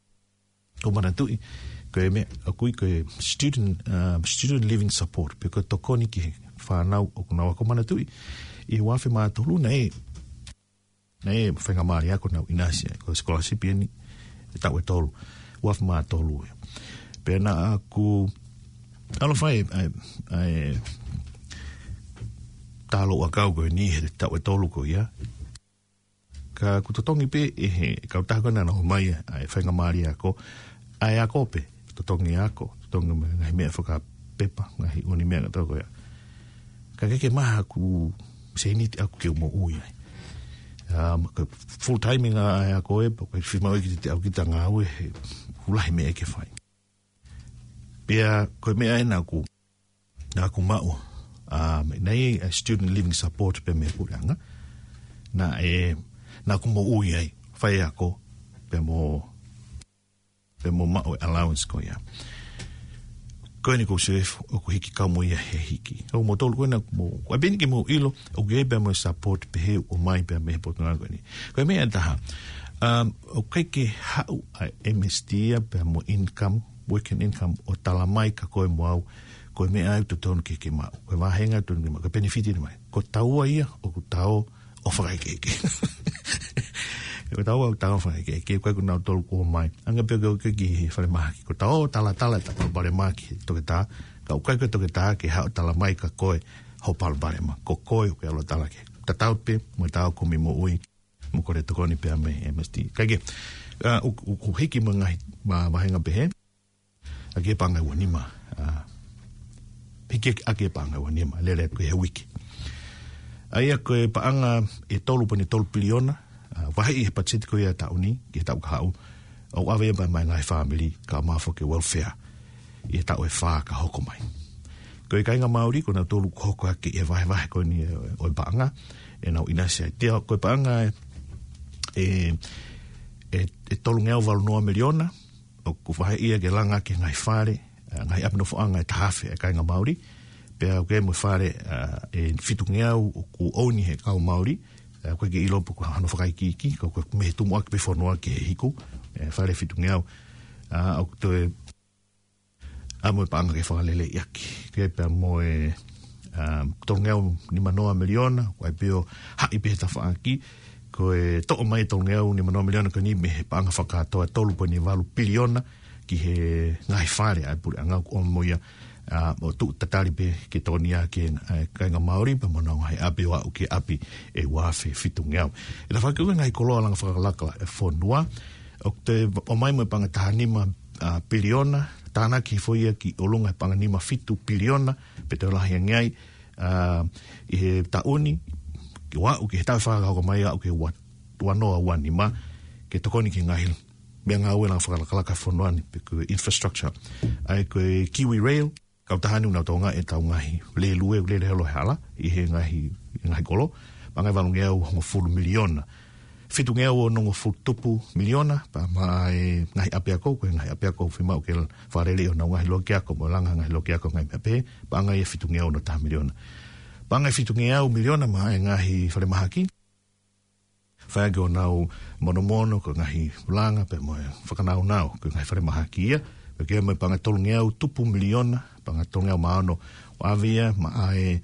ko mana tu ko e me a ko e student uh, student living support pe ko to koni ki fa na o na wa ko mana tu e wa fe ma to lu nei nei fe nga maria ko na inasia ko skola si pe ni ta we tolu wa fe ma to lu pe na ku alo fai, ai ai talo a kau koe ni he tau e tolu koe ia. Ka kutotongi pe e he kau tahako nana ho mai a e whainga maari a ko. A e a ko pe, tutongi a ko, tutongi me ngai mea whaka pepa, ngai uni mea ngatau koe. Ka keke maha ku se initi aku ke umo ui ai. Um, full timing a e a koe, pa koe whimau e ki te au kita ngā ue, he hulahi mea ke whai. Pea koe mea e nā ku, nā ku maua um, nei eh, student living support pe mea kurianga. Nā e, eh, nā kumo ui ei, whai ako, pe mō, pe mō mao allowance ko ia. Koe ni kou se efo, o ko hiki kau mua ia he hiki. O mō tolu koe nā kumo, koe bini ki mō ilo, o kei e pe mō support pe he o mai pe mea potu nā koe ni. Koe mea taha, um, o kei ke hau a MSD ia pe mō income, working income, o tala mai ka koe mō au, ko me ai to ton ki ki ma ko va henga ton ki ma ko benefit ni mai ko tau ai o ko tau o fa ki ki ko tau o tau fa ki ki ko na tol ko mai anga pe ko ki ki fa ma ki ko tau ta la ta la ta ko bare ma ki to ke ta ka ko ko to ke ta ki ha ta la mai ka ko ho pal bare ma ko ko ko ya lo ta la ki ta tau pe mo tau ko mi mo ui mo ko re to ko ni pe a me MST ka ki ko uh, hiki mo ngai ma ma henga pe he Aki e pangai wani ma. Uh, pike ake paanga wa nema, lele atu he wiki. Aia koe paanga e tolu pene tolu piliona, uh, wahi he patsiti koe a ni, ki he tau ka hau, au awe mai mai ngai family, ka mafo ke welfare, i he tau e whaa ka hoko mai. Koe ka inga Māori, kona tolu ko hoko ake e vahe vahe koe ni oi e paanga, e nau inasi ai tia koe paanga e, e, e, e tolu ngeo valo noa miliona, o kufahe ia ke langa ke ngai whare, ngai apno fo anga ta e hafe e nga mauri pe au ke mo fare eh, e fitunge o ku oni he kau mauri eh, ko ke ilo ku hanu fo kai ki ko ko me tu mo ak pe fornoa ke hiku fare eh, fitunge au ah, a ok to e a mo pa ngai fo ale le yak ke pe mo e tonge au ni manoa miliona ko e pe ha i pe ta fo aki ko e to mai tonge au ni manoa miliona ko ni me pa ngai fo ka to e tolu ni valu piliona ki he ngai whare ai pure anga o moia uh, o tu tatari pe ke toni a ke kainga Māori pa mana o hai api wa uke api e wafe fitu ngau. E ta whakiru ngai koloa langa whakalaka e whonua o te o mai mo panga tahanima uh, piliona tāna ki whoia ki olunga e panga nima fitu piliona pe te olahi ngai i he tauni ki wa uke he tau whakalaka o mai a uke wanoa wanima ke tokoni ki ngai mea ngā uenang whakalakalaka whanuani pe kua infrastructure. Ai kua Kiwi Rail, kau tahani unau taonga e tau ngahi le lue le le helo he ala, i he ngahi, ngahi golo, ma ngai wanu ngeau hongo fulu miliona. Fitu ngeau o nongo fulu tupu miliona, pa ma e ngahi api ako, kua ngahi api ako whima o ke whaarele o nau ngahi loa ke ako, mo langa ngahi loa ke ako ngai pe, pa ngai fitu ngeau no taha miliona. Pa ngai fitu ngeau miliona ma e ngahi whare mahaki, whaeage o nau mono mono ko ngahi langa pe moe whakanau nau ko ngahi whare maha ki ia pe kia moe panga tolunge au tupu miliona panga tolunge au maano o avia ma ae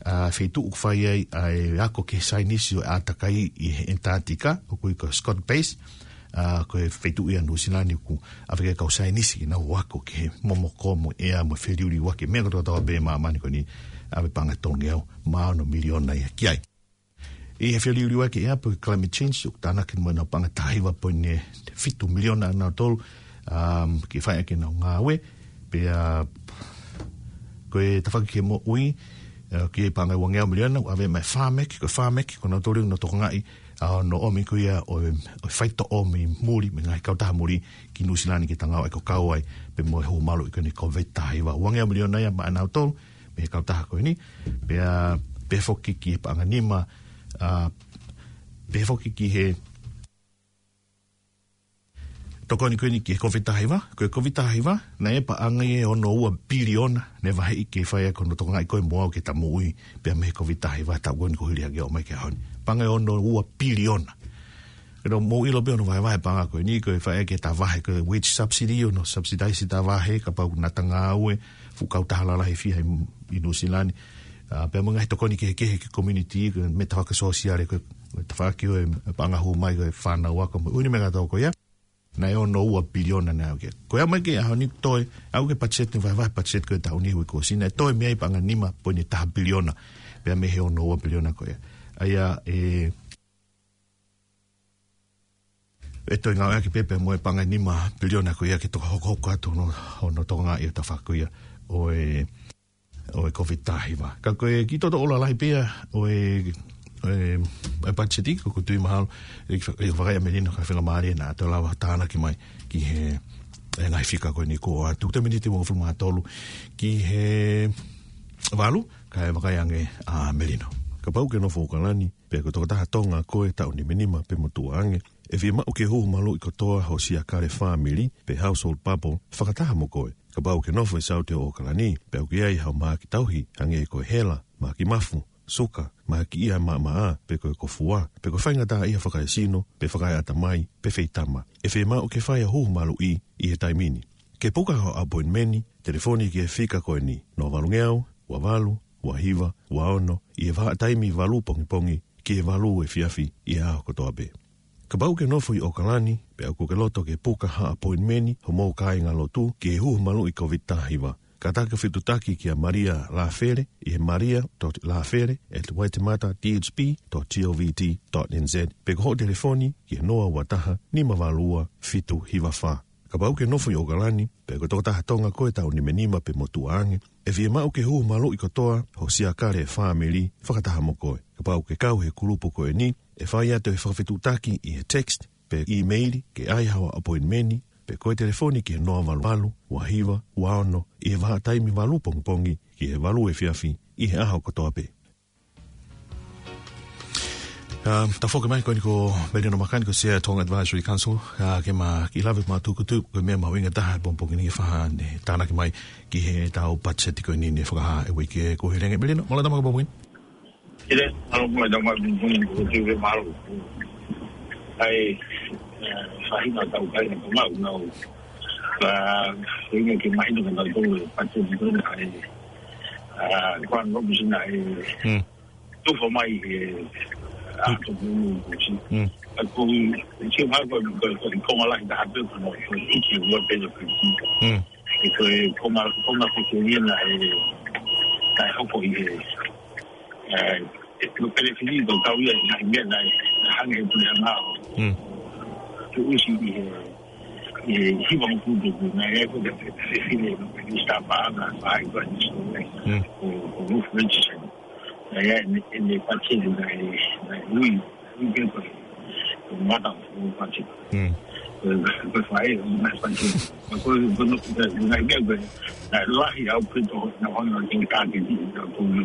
a uh, feitu uk fai ai ai ako ke sai nisi o atakai i Antarctica o kui ko Scott Base a uh, ko feitu e ia no sinani ku a fe ka sai nisi na wako ke momoko mo e a mo feriuri wake me ko to be ma mani ko ni a be panga tonge o ma no miliona ia kiai i he whiriu riu aki ea, pui climate change, uk tāna ki mwena panga tāhiwa pui ne fitu miliona nā tolu, um, ki whai ake nā ngā we, pe a, koe tawhaki ki mo ui, uh, ki e panga ua ngeo miliona, ua ve mai whāmeki, koe whāmeki, koe nā tolu, nā toko ngai, uh, no omi kui a, o, o whaito omi mi muri, me ngai kautaha muri, ki Nusilani ki tangau e ko kauai, pe mo e hu malu i kone kovei tāhiwa. Ua miliona ia, ma anau tolu, me kautaha koe ni, pe a, pe foki ki e panga nima, uh, pehoki ki he toko ni kweni ki he COVID tahaiwa, koe COVID tahaiwa, na e pa angai e ono ua biliona, ne vahe i ke whaia e kono toko ngai koe moao ke tamu ui, pia me COVID tahaiwa, ta ua ni kuhiri hake o mai ke haoni. Pangai e ono ua biliona. Kero mo ilo pe ono vahe vahe panga koe ni, koe whaia e ke ta vahe, koe wage subsidy, ono subsidize ta vahe, ka pau natanga aue, fukau tahalala he fiha i inusilani, uh, pe mga hito koni ke ke ke community me ta ka sosiale ke ta fa ki e banga hu mai ke fa na wa ko uni mega to ko ya na yo no wa billion na ke ko ya mai ke ha ni to e au ke pachet va va pachet ke ta uni ko sina to e mai banga ni ma po ni ta billion pe me he o no wa billion ko ya aya e Eto nga ngā ki pepe moe panga ni ma piliona ko ia ki toka hoko hoko atu no, no toka ngā i o ta whakuia. O e, eh, o e kofi tahi wa. Ka koe ki toto ola lai pia o e e, e patse ti ko tu mahal e e vrai amelin ka fela mari na to la tana ki mai ki he e lai fika ko ni koa tu te miniti mo fuma tolu ki he valu ka e vrai ange a merino ka pau ke no fuka lani pe ko to ta tonga ko e ta uni pe mo ange e vi ma o ke ho malu ko to ho sia kare family pe household papo fa mo ko ka bau ke nofo i e sau te okalani, peo ki ei hau maa ki tauhi, hangi e koe hela, maa ki mafu, suka, maa ki ia maa maa, pe koe ko fua, pe koe whainga taa ia whakai sino, pe whakai ata mai, pe whei tama, e whei maa o ke whai a hu malu i, i he taimini. Ke puka hau a boin meni, telefoni ki e whika koe ni, no walunge au, wa walu, wa hiva, wa ono, i e taimi walu pongi pongi, ki e walu e fiafi, i e aho kotoa bea. Ka bau ke nofu i Okalani, pe au ke loto ke puka ha appointmenti, ho mou kai ngā lotu, ke e huu malu i COVID-19 wa. Ka taka whetutaki ki a Maria Lafere, i he maria.lafere at waitemata.dhp.tovt.nz, pe ko telefoni ki he noa wataha ni mawalua fitu hiwafa. Ka bau ke nofu i Okalani, pe ko toko taha tonga koe tau ni menima pe motu aange, e vie mau ke huu malu i kotoa, ho siakare e whaamili, whakataha mo ka pau ke kau he kurupu ko e ni, e whai atu he whawhetu taki i he text, pe e-mail ke aihawa appointmenti, pe koe telefoni ke noa walu wahiva, waono, hiva, wa i he waha taimi walu pongpongi ki he walu e fiafi i he aho katoa pe. Uh, ta whoke mai koe ni ko Merino Makani ko Sia Tonga Advisory Council uh, ke ma ki lawe ma tuku tu koe mea mawinga taha e pongpongi ni e whaha ne tāna ki mai ki he tau patsetiko ni ne whakaha e wiki e ko he renge. Merino, mola tamaka pongpongi. Kire, ano kuma da ma bin kun ko ti ve maru. Ai sai na ta là ni kuma na o. Ba sai ne ke mai da na to pa ti ni na ai. Ah, kwan no bi na ai. Mm. Tu fo mai à, a to ni ko si. cũng Ba ko chi ma ko ko ko ma la da một ko mo ko ti wo pe ni ko si. Mm. Ko là, ma ko ma ko ni na ai. 個菲律賓都搞嘢，近年嚟係越嚟越孬。嗯，主席，你希望政府點樣？我哋菲律賓嘅菲律賓同胞啊，包括啲兄弟，我唔歡迎。大家唔要排斥，唔要唔要，唔應該排斥。嗯，佢佢話誒唔應該排斥，不過佢都唔應該佢拉起歐佩多，香港人增加啲，就同佢。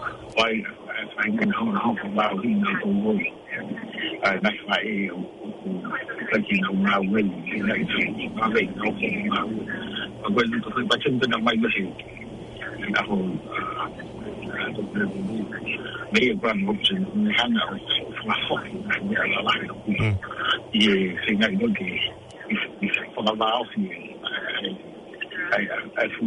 không Poi sai che non ho provato in con voi. Dai fai perché non ha quello, va bene, non ho ma quello che stai facendo non mai lo sento. Da con Bây giờ còn một chuyện khác nào là khỏi nhà à, là lại được thì thì ngày đó thì thì phải có báo thì à, ai ai ai phụ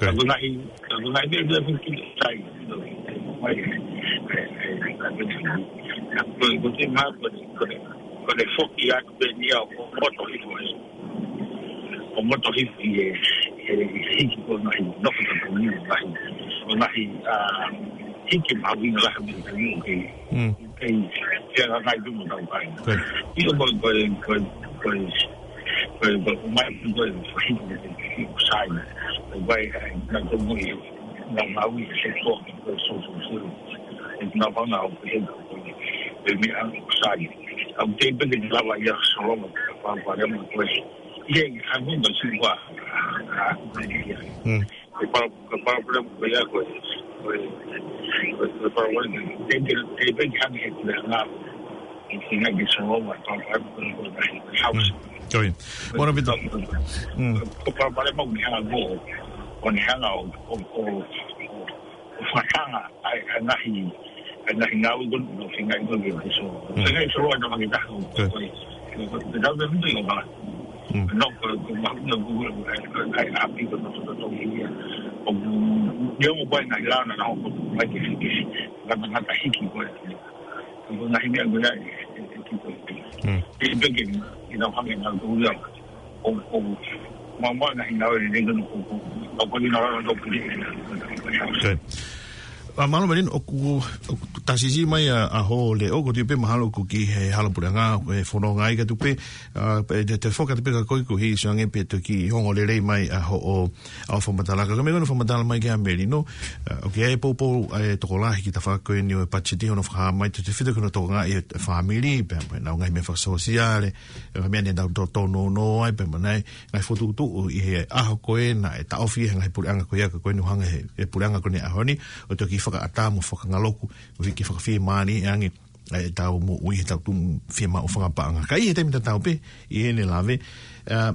对，整个来整个来面对风景在于这种外面，哎哎，咱们城，咱们不仅他不不能不能复习啊，不能要我我做一做，我们做一做也也也不能弄不成功，来不能啊，一起跑进来还不成功，嗯，哎，这个态度不同吧？对，因为我我我我我我我我我我我我我 people silent. The way that the way dan nou iets zegt toch zoveel veel. Ik nou van nou heel veel ik saai. Op dit moment laat ik je gewoon van van hem kwestie. Ja, ik ga niet meer zien waar. Ik wou ik wou probleem bij jou kwestie. Ik wou denk dat ik ben gaan het naar. Ik zie net die zo maar van the house. Uy, buona vita. Parliamo di Hanno, con Hanno, o Fakanga, e Nahi, e Nahi Nau, non si è in grado di so. Se ne sono andato a dire, non è venuto in grado. Non, non, non, non, non, non, non, Yo mo kwa na ila na na ko ba ki ki ba na ta hiki ko ko na himi ngula ki ko ki 其他方面有都有好好慢慢引流嚟呢個好好，我嗰啲流量都 a ah, mano marin o ku ta mai a ho le o ko tipe mahalo ku ki he halo pura nga e fono nga ai ka tupe a ah, de te foka tipe ka koi ku hi so ngi pe to ki ho le rei mai a ho o a fo matala ka me no fo matala mai ga meli no o ki ai popo e to kola ki ta fa ko ni o e pa chi ti ono fra mai te fi de ko to nga e family pe pe na nga me fa sociale e me ne da to to no no ai pe mai na fo tu tu i a ho ko e na ta ofi nga pura nga ko ya ko ni hanga he pura nga ko ni a ho ni o to ki faka ata mo faka ngaloku o fiki faka fie mani e ange e tau mo ui e tau tumu fie ma o faka pa anga ka i e temita tau pe i e ne lave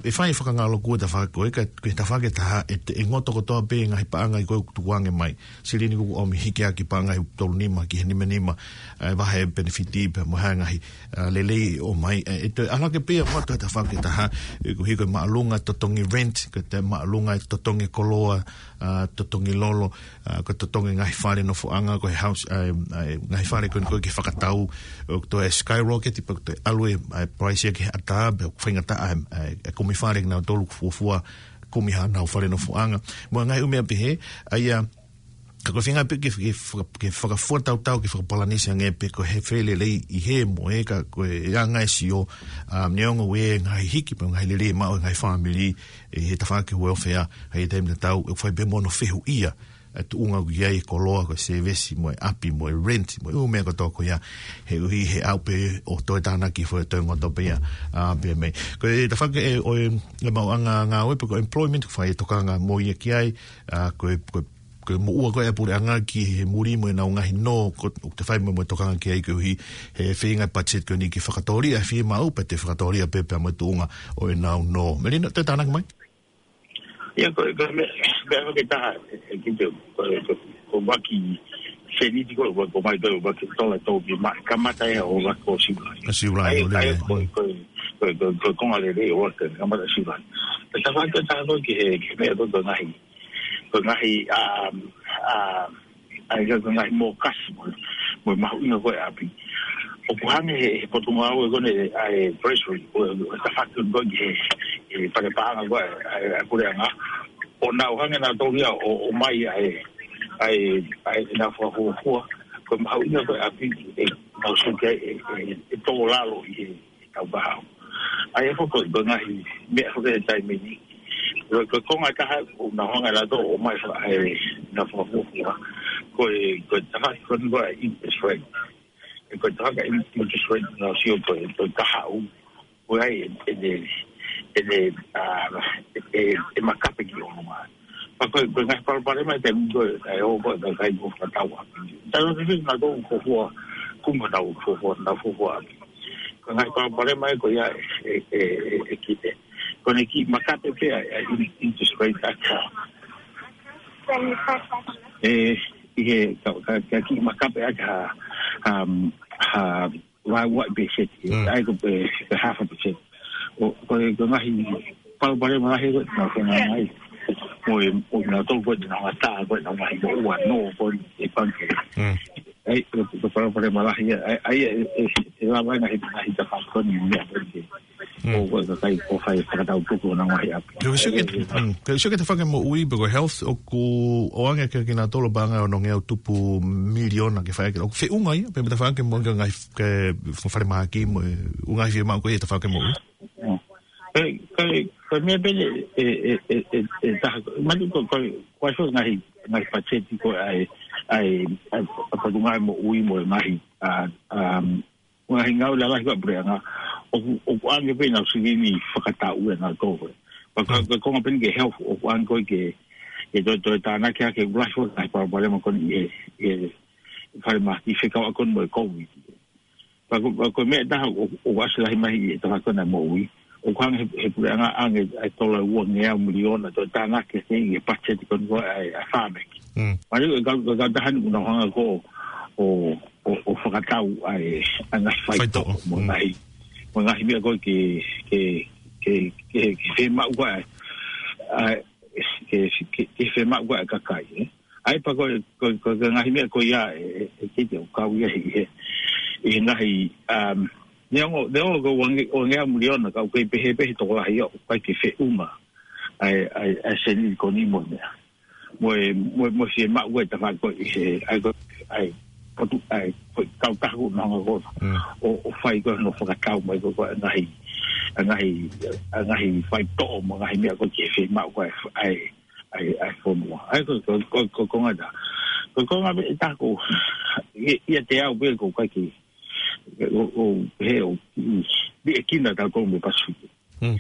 e fai faka ngaloku e ta faka koe ka e ta faka e ta ha e te e ngoto kotoa pe e ngahi pa anga i koe kutu wange mai si lini kuku omi hiki aki pa anga i tolu ma ki he nima nima e vahe e benefiti pe mo hae ngahi e, lele o mai e, e te ke pe e ngoto e ta faka e ta ha e kuhi koe maalunga totongi rent ko te ma maalunga totongi koloa totongi lolo Ah, ko to tonge ngai fare no fo anga ko house ai ngai fare ko ko ki fakatau ko to skyrocket ipo to alwe ai price ki ata be fainga ta ai ko mi fare na to lu fo fo ko mi ha na fare no fo anga mo ngai u me be he ai ya ko finga pe ki ki fo fo tau tau ki fo polanesia ngai pe ko he fele le i he mo e ka ko ya ngai sio o am neong we ngai hiki pe ngai le le ma ngai family e he ta fa ki welfare ai dem na tau fo e be mo no fehu ia e tu unga ku ia i ko loa ko mo e api mo e rent mo e u mea ko ia he uhi he au pe o toi tāna ki fo e toi ngoto pe a pe mei ko e ta whake e o e le anga ngā oe pe ko employment ko whai e toka nga mo ia e ki ai e, ko ko ko mo ua ko e apure e anga ki he muri mo e na unga hino ko te whai mo e toka nga ki ai ko uhi he whiinga budget ko ni ki whakatoria fi whi e mau pe te whakatoria pe pe amatunga o e nao no me rina toi tāna ki mai ya ko ga me ga ko ta ki te ko ba ki se ni ko ba ko mai do ba ki to la to bi ma ka ma ta ya o ba ko si ba si ba ko ko ko ko ma le le o ka ka ma si ba ta fa ka ta ko ki he ki me do do nai ko nai a a a ga ko nai mo kas mo mo ma u no ko ya o puhane he he potu mo au e gone a e presuri o e ta fatu un gongi e pake pahanga goe a kurea nga o na o hange tohia o o mai a e a e a e na fua hua hua koe mahau ina koe a piki e mausuke e, e e tō lalo i e tau bahau e a e foko i gonga hi mea foke e tai mini o koe konga kaha o na hanga la to o mai fa e na fua hua hua koe koe ta fatu un goe i e e koe tahaka e mo te sui nga si o koe, koe kaha u, koe ai e de, e de, e, e makape ki o nunga. Pa koe, koe ngai palpare mai te mungo e, e o koe ngai kai ngofa tawa. Ta yon tifis nga tohu kohua, kuma nau kohua, na kohua api. Koe ngai palpare mai koe ia e, e, e kite. Koe ki makape pe a in te sui ta ka. Eh, ihe, kaki makape a ka, um, Um, why what be shit hmm. I go be half of the shit o go ngahi pa ba re ngahi go na ko ngai o o na to go na ta go na ngahi go wa no for e pan ke ai to to para para mala hi ai e la vaina hi hi ta pa con ni mo go ta kai po fai para ta un poco na ma ya lo que sé que lo que te fagen mo ui bego health o ku o anga que na tolo banga o no ngeu tupu miliona que fai que lo fe un ai pe me ta fagen que mo ngai que fo fare ma aquí mo un ai firma ko e ta fagen mo ui kai kai me pe e e e e, e ta ma ko ko ko so ngai ngai pacheti ko ai ai apa tu ngai mo ui mo e mai um ngai ngau la lai ba bre nga o o ange pe na sugi ni fakata u na go ba ba ko ko ko pen ge help o ko ange ke ke do do ta na ke ke blush wa ai e e fare ma ti mo e ko wi ko me da e o wa sila hi na mo o ko he bre nga ange ai tola u ngia miliona do ta ke se ye pachet ko ai Mari ga ga ga ta han una hanga ko o o o faka tau ai ana faito mo mm. nai. Mo nai bi ko ki ki ki ki ki fe ma ua ai ki ki ki fe ma ua ka kai. Eh. Ai pa ko ko ko nga hi ko ya ki e, e, e te ka u ya hi. E nai um ne ngo de ngo ko wangi o nga mu ri ona ka ko pe pe to ko ai ko ki fe uma. Ai ai ai se ni ko ni mo ne moe moe moe se ma ue ta fai koi se ai koi ai patu ai koi kau kahu na ngā kona mm. o fai koi no whakakau mai koi koi ngahi ngahi ngahi fai to'o mo ngahi mea koi kefe ma ue ai ai ai fomua ai koi koi koi koi konga ta koi konga me ta ko ia te au bea koi kai ki o he o bi mm, e kina ta koi me pasu mm.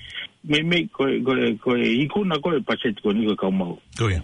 me me koi koi koi e ikuna koi e pasetiko ni koi kau mau koi ya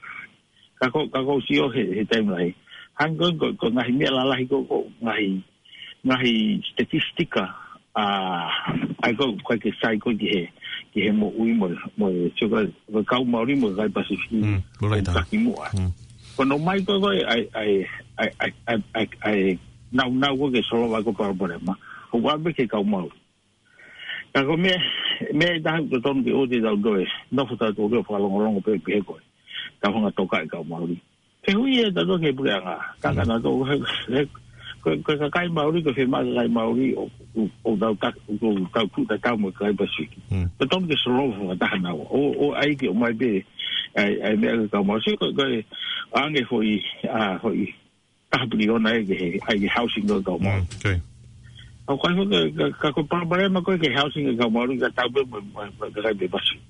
kako kako si o he he time lai hanko ko ko ngahi mea la lahi ko ko ngahi ngahi statistika a ai ko kai ke sai ko ki he ki he mo ui mo mo so e ka ko ka u mauri mo kai pasifiki mm lo lai ta ko no mai ko ai ai ai ai ai ai na na ko ke solo ba ko problema ko wa be ke ka u mauri ka ko me me da ko ton ki o di da go e no futa ko ko fa longo longo pe pe ko e ta hunga to kai ka mauri te hui e ta doke pura nga ka ka na to ko ka kai mauri ko se ma kai mauri o o da ka ko ka ku ta ka mo kai ba shi ta tom ke solo fu ta na o o ai ke o mai be ai ai me ka mo shi ko ko ange fo i a fo i ta pri ona e ke ai ke housing do ka mo okay o ka ko ka ko pa ba ma ko ke housing ka mo ru ka ta be ma ka ka be ba shi mm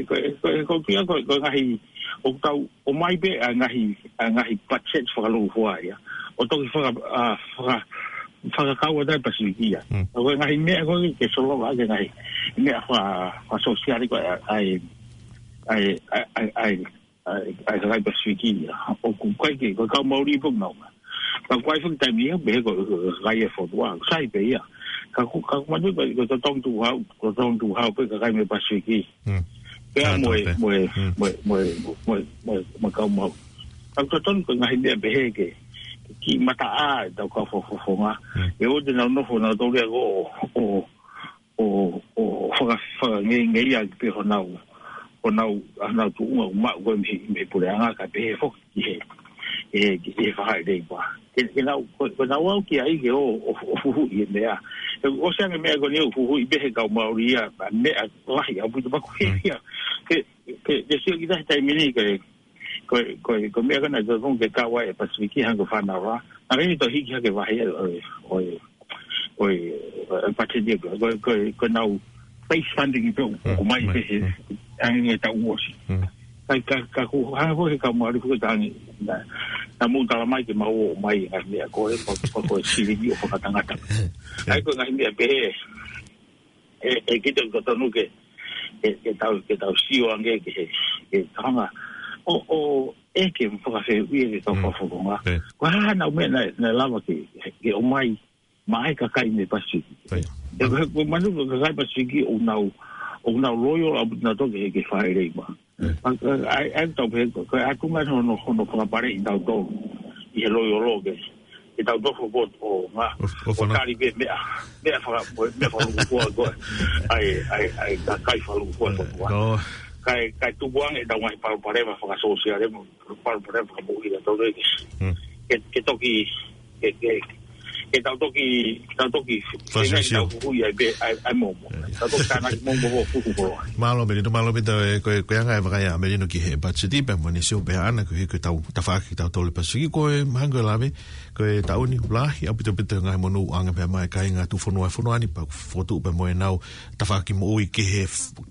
e ko pia ko ko ngahi o tau o mai be a ngahi a ngahi patchet fo lo fo ia o to fo a fo fo ka kawa da pasikia o hmm. ko ngahi me ko ke so lo ngahi ngahi me a fa fa social ko ai ai ai ai ai ai ai pasikia o ku kai ke ko ka mauri po no ma ka kwai fo ta mia be ko gai fo do a sai be ia ka ku ka ma ni ko ta tong tu ha ko tong tu ha pe ka kai me pasikia pe a moe moe mm. moe moe moe moe moe kau mau tau tau tonu koi ngahi mea behe ke ki mata a e tau kau fofofonga mm. e o te nau nofo nau tau lea go o o o o whaka whaka nge nge ia ki peho nau o nau a nau tu unga u mau koi mihi mihi pule anga ka behe fok ki he e e whaka i rei ba e nau koi nau au ki a ike o o fuhu i e mea e tau o sanga mea ko neu fuhu i behe kau maori ia a mea lahi a puto pako he ia hmm. ke ke ke sio ki tahi tai mini ke ko ko ko mea kana zo zon ke kawa e pasifiki hanko whana wa a rei to hiki hake wahi e oi oi oi pate dia ko ko ko nau face funding i pio hmm. ko mai pehe hmm. angi e tau uosi mm kai ka ka ku ha ho ka mo ri ku ta ni na na mu ta mai ke ma o mai ga me ko e po po ko si ri o po ka ta ga ta ai ko ga india be e e ki te ko to nu ke e e ta ke ta si o ange ke e ta nga o o e ke mo ka se wi e to po fu ko nga ko ha na me na na la mo ki ke o mai mai ka kai ni pa si e ko manu ko ga pa si ki o na o na royal abu na to ke ke fa re ba Eh. ai tau pe ko a kuma no no ko no pa pare tau to i lo yo lo ke e tau to fo bot o ma o kali be me me fa me fa lu ko go ai ai ai ka kai fa lu ko to ka eh, kai kai tu buan e tau mai pa pare ma fa so si are mo pa pare fa mo ida to de ke ke toki ke ke e tau toki tau toki fasio ai ai ai mo mo tau mo mo fu fu malo me to malo bit e ko ko anga vaga ya me no ki he pa di pa mo ni so be ana ko he ko tau ta tau tole pa sigi ko e mango la ko e tau ni bla ya bit bit ngai mo no anga pa mai kai nga tu fu no ani pa fo tu pa mo e nau mo oi ki he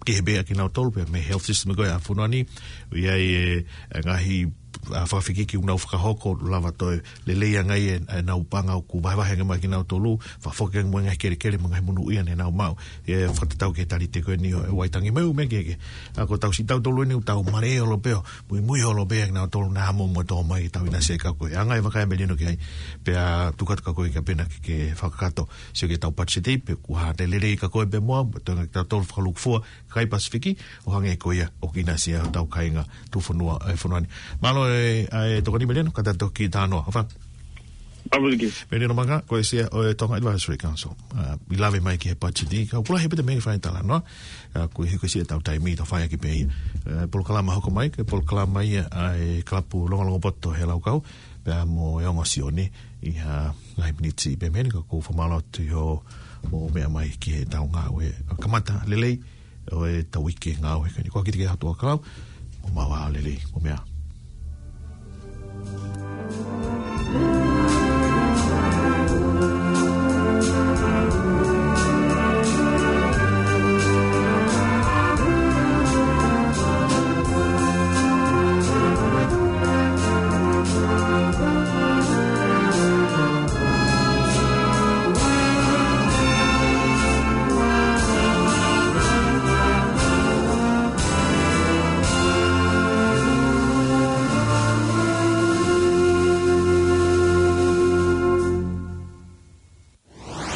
ki he be ki nau tole pa me health system ko ya fu no ani ya e a fa fiki ki una fuka hoko lava le leia ngai ye e, na upanga ku ba ba hanga makina to lu fa foke ngwe nga kere kere mga munu ye na ma e fa ke tali te ko ni e waitangi tangi me me ge a ko tau si tau to lu e ni tau mare e o lo peo mu mu yo lo na to na mo mo to mai tau na se ka ko yanga e ka me ni no ke ai pe a tu ka ko pena ke ke fa ka se ke tau pa che te pe ku te le le ka ko be mo to na ta to fa lu kai pasifiki o e ko ia o ki na se tau kainga tu fo e e ni no e e to ni meleno kada to ki tano fa Pero no manga ko ese o tonga advisory council. We love him make a di ka pula hepe de mai tala no. Ko he ko se tau tai mi to fai ki pe. Ah, pol kala ma hoko mai ke pol kala mai ai klapu longa longa botto he lau kau. Pe mo e ngo si oni i ha la hipniti be men ko ko formalo to yo o me mai ki he tau nga we. Kamata lelei o e ta wiki nga we ko ki te ha to kau. O ma wa lelei o mea. Thank you.